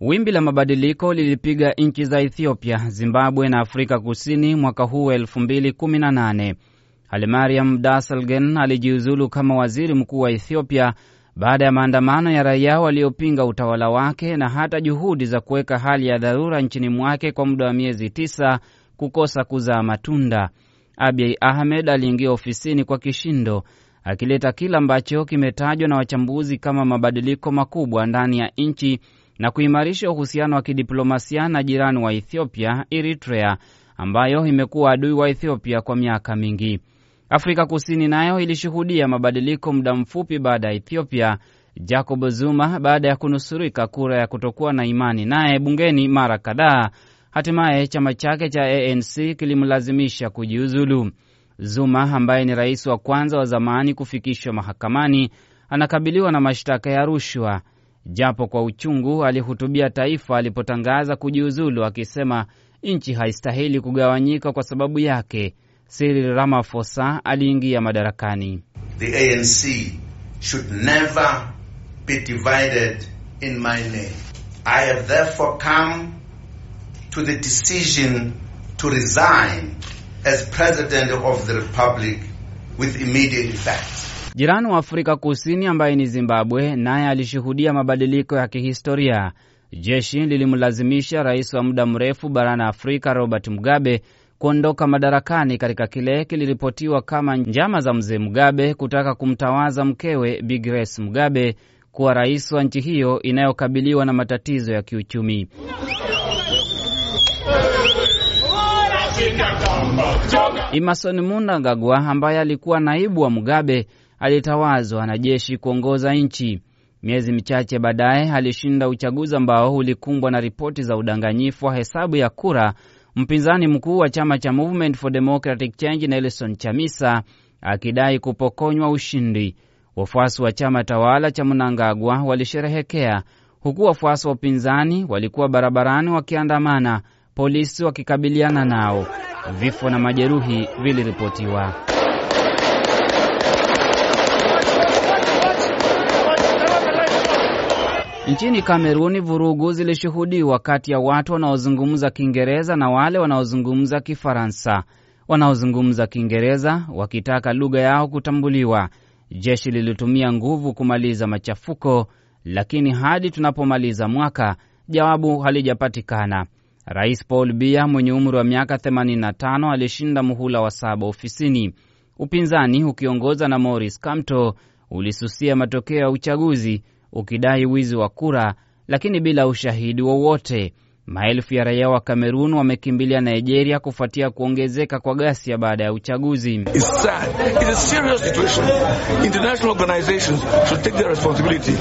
Wimbi la mabadiliko lilipiga nchi za Ethiopia, Zimbabwe na Afrika Kusini mwaka huu wa 2018. Hailemariam Desalegn alijiuzulu kama waziri mkuu wa Ethiopia baada ya maandamano ya raia waliopinga utawala wake na hata juhudi za kuweka hali ya dharura nchini mwake kwa muda wa miezi tisa kukosa kuzaa matunda. Abiy Ahmed aliingia ofisini kwa kishindo akileta kile ambacho kimetajwa na wachambuzi kama mabadiliko makubwa ndani ya nchi na kuimarisha uhusiano wa kidiplomasia na jirani wa Ethiopia, Eritrea, ambayo imekuwa adui wa Ethiopia kwa miaka mingi. Afrika Kusini nayo ilishuhudia mabadiliko muda mfupi baada ya Ethiopia, Jacob Zuma baada ya kunusurika kura ya kutokuwa na imani naye bungeni mara kadhaa, hatimaye chama chake cha ANC kilimlazimisha kujiuzulu. Zuma ambaye ni rais wa kwanza wa zamani kufikishwa mahakamani anakabiliwa na mashtaka ya rushwa. Japo kwa uchungu, alihutubia taifa alipotangaza kujiuzulu, akisema nchi haistahili kugawanyika kwa sababu yake. Cyril Ramaphosa aliingia madarakani. The ANC should never be divided in my name. I have therefore come to the decision to resign as president of the republic with immediate effect. Jirani wa Afrika Kusini ambaye ni Zimbabwe naye alishuhudia mabadiliko ya kihistoria. Jeshi lilimlazimisha rais wa muda mrefu barani Afrika Robert Mugabe kuondoka madarakani katika kile kiliripotiwa kama njama za mzee Mugabe kutaka kumtawaza mkewe Bi Grace Mugabe kuwa rais wa nchi hiyo inayokabiliwa na matatizo ya kiuchumi. Emmerson Mnangagwa ambaye alikuwa naibu wa Mugabe alitawazwa na jeshi kuongoza nchi. Miezi michache baadaye alishinda uchaguzi ambao ulikumbwa na ripoti za udanganyifu wa hesabu ya kura, mpinzani mkuu wa chama cha Movement for Democratic Change Nelson Chamisa akidai kupokonywa ushindi. Wafuasi wa chama tawala cha Mnangagwa walisherehekea huku wafuasi wa upinzani walikuwa barabarani wakiandamana, polisi wakikabiliana nao. Vifo na majeruhi viliripotiwa. Nchini Kameruni, vurugu zilishuhudiwa kati ya watu wanaozungumza Kiingereza na wale wanaozungumza Kifaransa. Wanaozungumza Kiingereza wakitaka lugha yao kutambuliwa. Jeshi lilitumia nguvu kumaliza machafuko, lakini hadi tunapomaliza mwaka jawabu halijapatikana. Rais Paul Biya mwenye umri wa miaka 85 alishinda muhula wa saba ofisini. Upinzani ukiongoza na Maurice Kamto ulisusia matokeo ya uchaguzi ukidai wizi wa kura, lakini bila ushahidi wowote. Maelfu ya raia wa Kamerun wamekimbilia Nigeria kufuatia kuongezeka kwa ghasia baada ya uchaguzi.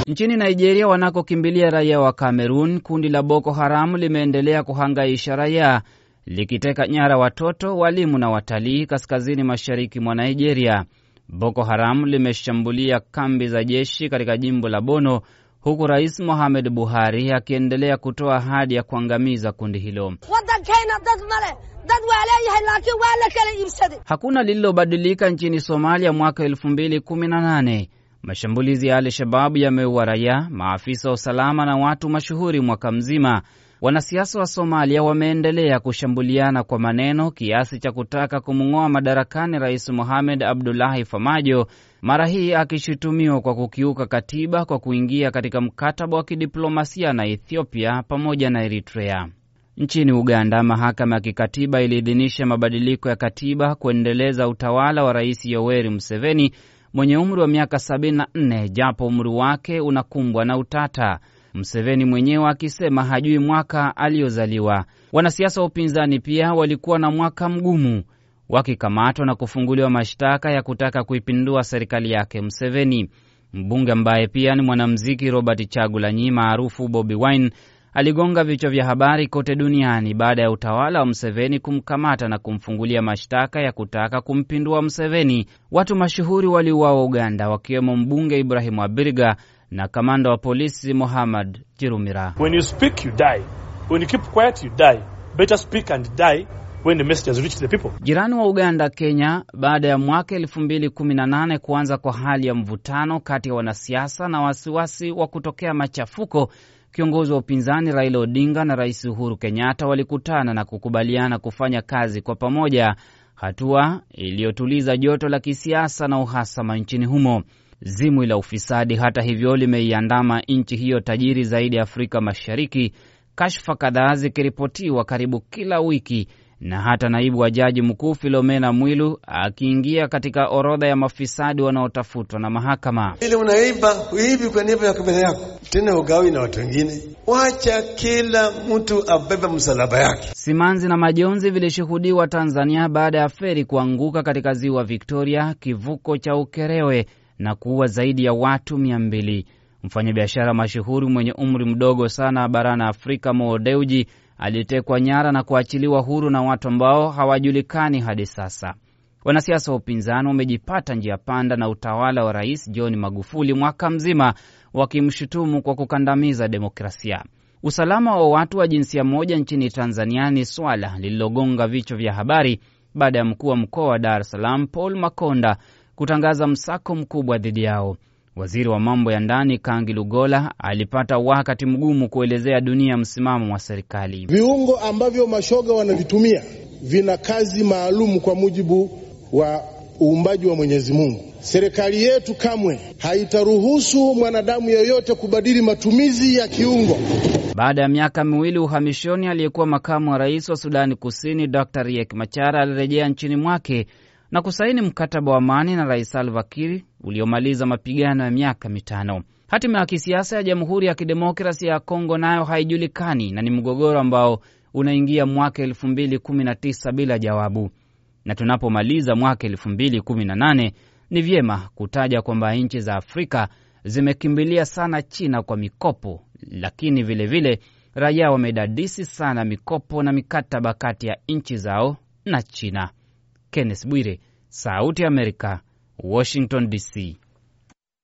Nchini Nigeria wanakokimbilia raia wa Kamerun, kundi la Boko Haram limeendelea kuhangaisha raia likiteka nyara watoto, walimu na watalii kaskazini mashariki mwa Nigeria. Boko Haram limeshambulia kambi za jeshi katika jimbo la Bono huku Rais Mohamed Buhari akiendelea kutoa ahadi ya kuangamiza kundi hilo. Hakuna lililobadilika nchini Somalia mwaka 2018. Mashambulizi ya Al-Shababu yameua raia, maafisa wa usalama na watu mashuhuri mwaka mzima. Wanasiasa wa Somalia wameendelea kushambuliana kwa maneno kiasi cha kutaka kumng'oa madarakani Rais Mohamed Abdullahi Farmajo, mara hii akishutumiwa kwa kukiuka katiba kwa kuingia katika mkataba wa kidiplomasia na Ethiopia pamoja na Eritrea. Nchini Uganda, mahakama ya kikatiba iliidhinisha mabadiliko ya katiba kuendeleza utawala wa Rais Yoweri Museveni mwenye umri wa miaka 74 japo umri wake unakumbwa na utata. Museveni mwenyewe akisema hajui mwaka aliyozaliwa. Wanasiasa wa upinzani pia walikuwa na mwaka mgumu, wakikamatwa na kufunguliwa mashtaka ya kutaka kuipindua serikali yake Mseveni. Mbunge ambaye pia ni mwanamuziki Robert Chagulanyi maarufu Bobi Wine aligonga vichwa vya habari kote duniani baada ya utawala wa Mseveni kumkamata na kumfungulia mashtaka ya kutaka kumpindua Mseveni. Watu mashuhuri waliuawa Uganda, wakiwemo mbunge Ibrahimu Abiriga na kamanda wa polisi Mohammad Jirumira. When you speak, you die. When you keep quiet, you die. Better speak and die when the message has reached the people. Jirani wa Uganda, Kenya, baada ya mwaka 2018 kuanza kwa hali ya mvutano kati ya wanasiasa na wasiwasi wa kutokea machafuko kiongozi wa upinzani Raila Odinga na Rais Uhuru Kenyatta walikutana na kukubaliana kufanya kazi kwa pamoja, hatua iliyotuliza joto la kisiasa na uhasama nchini humo. Zimwi la ufisadi, hata hivyo, limeiandama nchi hiyo tajiri zaidi ya Afrika Mashariki, kashfa kadhaa zikiripotiwa karibu kila wiki na hata naibu wa jaji mkuu Filomena Mwilu akiingia katika orodha ya mafisadi wanaotafutwa na mahakama. Ili unaiba huibi kwa niaba ya kabila yako, tena ugawi na watu wengine. Wacha kila mtu abeba msalaba yake. Simanzi na majonzi vilishuhudiwa Tanzania baada ya feri kuanguka katika ziwa Victoria, kivuko cha Ukerewe, na kuua zaidi ya watu mia mbili. Mfanyabiashara mashuhuri mwenye umri mdogo sana barani Afrika, Mo Dewji alitekwa nyara na kuachiliwa huru na watu ambao hawajulikani hadi sasa. Wanasiasa wa upinzani wamejipata njia panda na utawala wa Rais John Magufuli mwaka mzima, wakimshutumu kwa kukandamiza demokrasia. Usalama wa watu wa jinsia moja nchini Tanzania ni swala lililogonga vichwa vya habari baada ya mkuu wa mkoa wa Dar es Salaam Paul Makonda kutangaza msako mkubwa dhidi yao. Waziri wa mambo ya ndani Kangi Lugola alipata wakati mgumu kuelezea dunia msimamo wa serikali. Viungo ambavyo mashoga wanavitumia vina kazi maalum kwa mujibu wa uumbaji wa Mwenyezi Mungu. Serikali yetu kamwe haitaruhusu mwanadamu yeyote kubadili matumizi ya kiungo. Baada ya miaka miwili uhamishoni, aliyekuwa makamu wa rais wa Sudani Kusini Dr Riek Machar alirejea nchini mwake na kusaini mkataba wa amani na Rais Salva Kiir uliomaliza mapigano ya miaka mitano. Hatima ya kisiasa ya Jamhuri ya Kidemokrasia ya Kongo nayo haijulikani na ni mgogoro ambao unaingia mwaka elfu mbili kumi na tisa bila jawabu, na tunapomaliza mwaka elfu mbili kumi na nane ni vyema kutaja kwamba nchi za Afrika zimekimbilia sana China kwa mikopo, lakini vilevile raia wamedadisi sana mikopo na mikataba kati ya nchi zao na China. Kenneth Bwire, Sauti ya Amerika, Washington DC.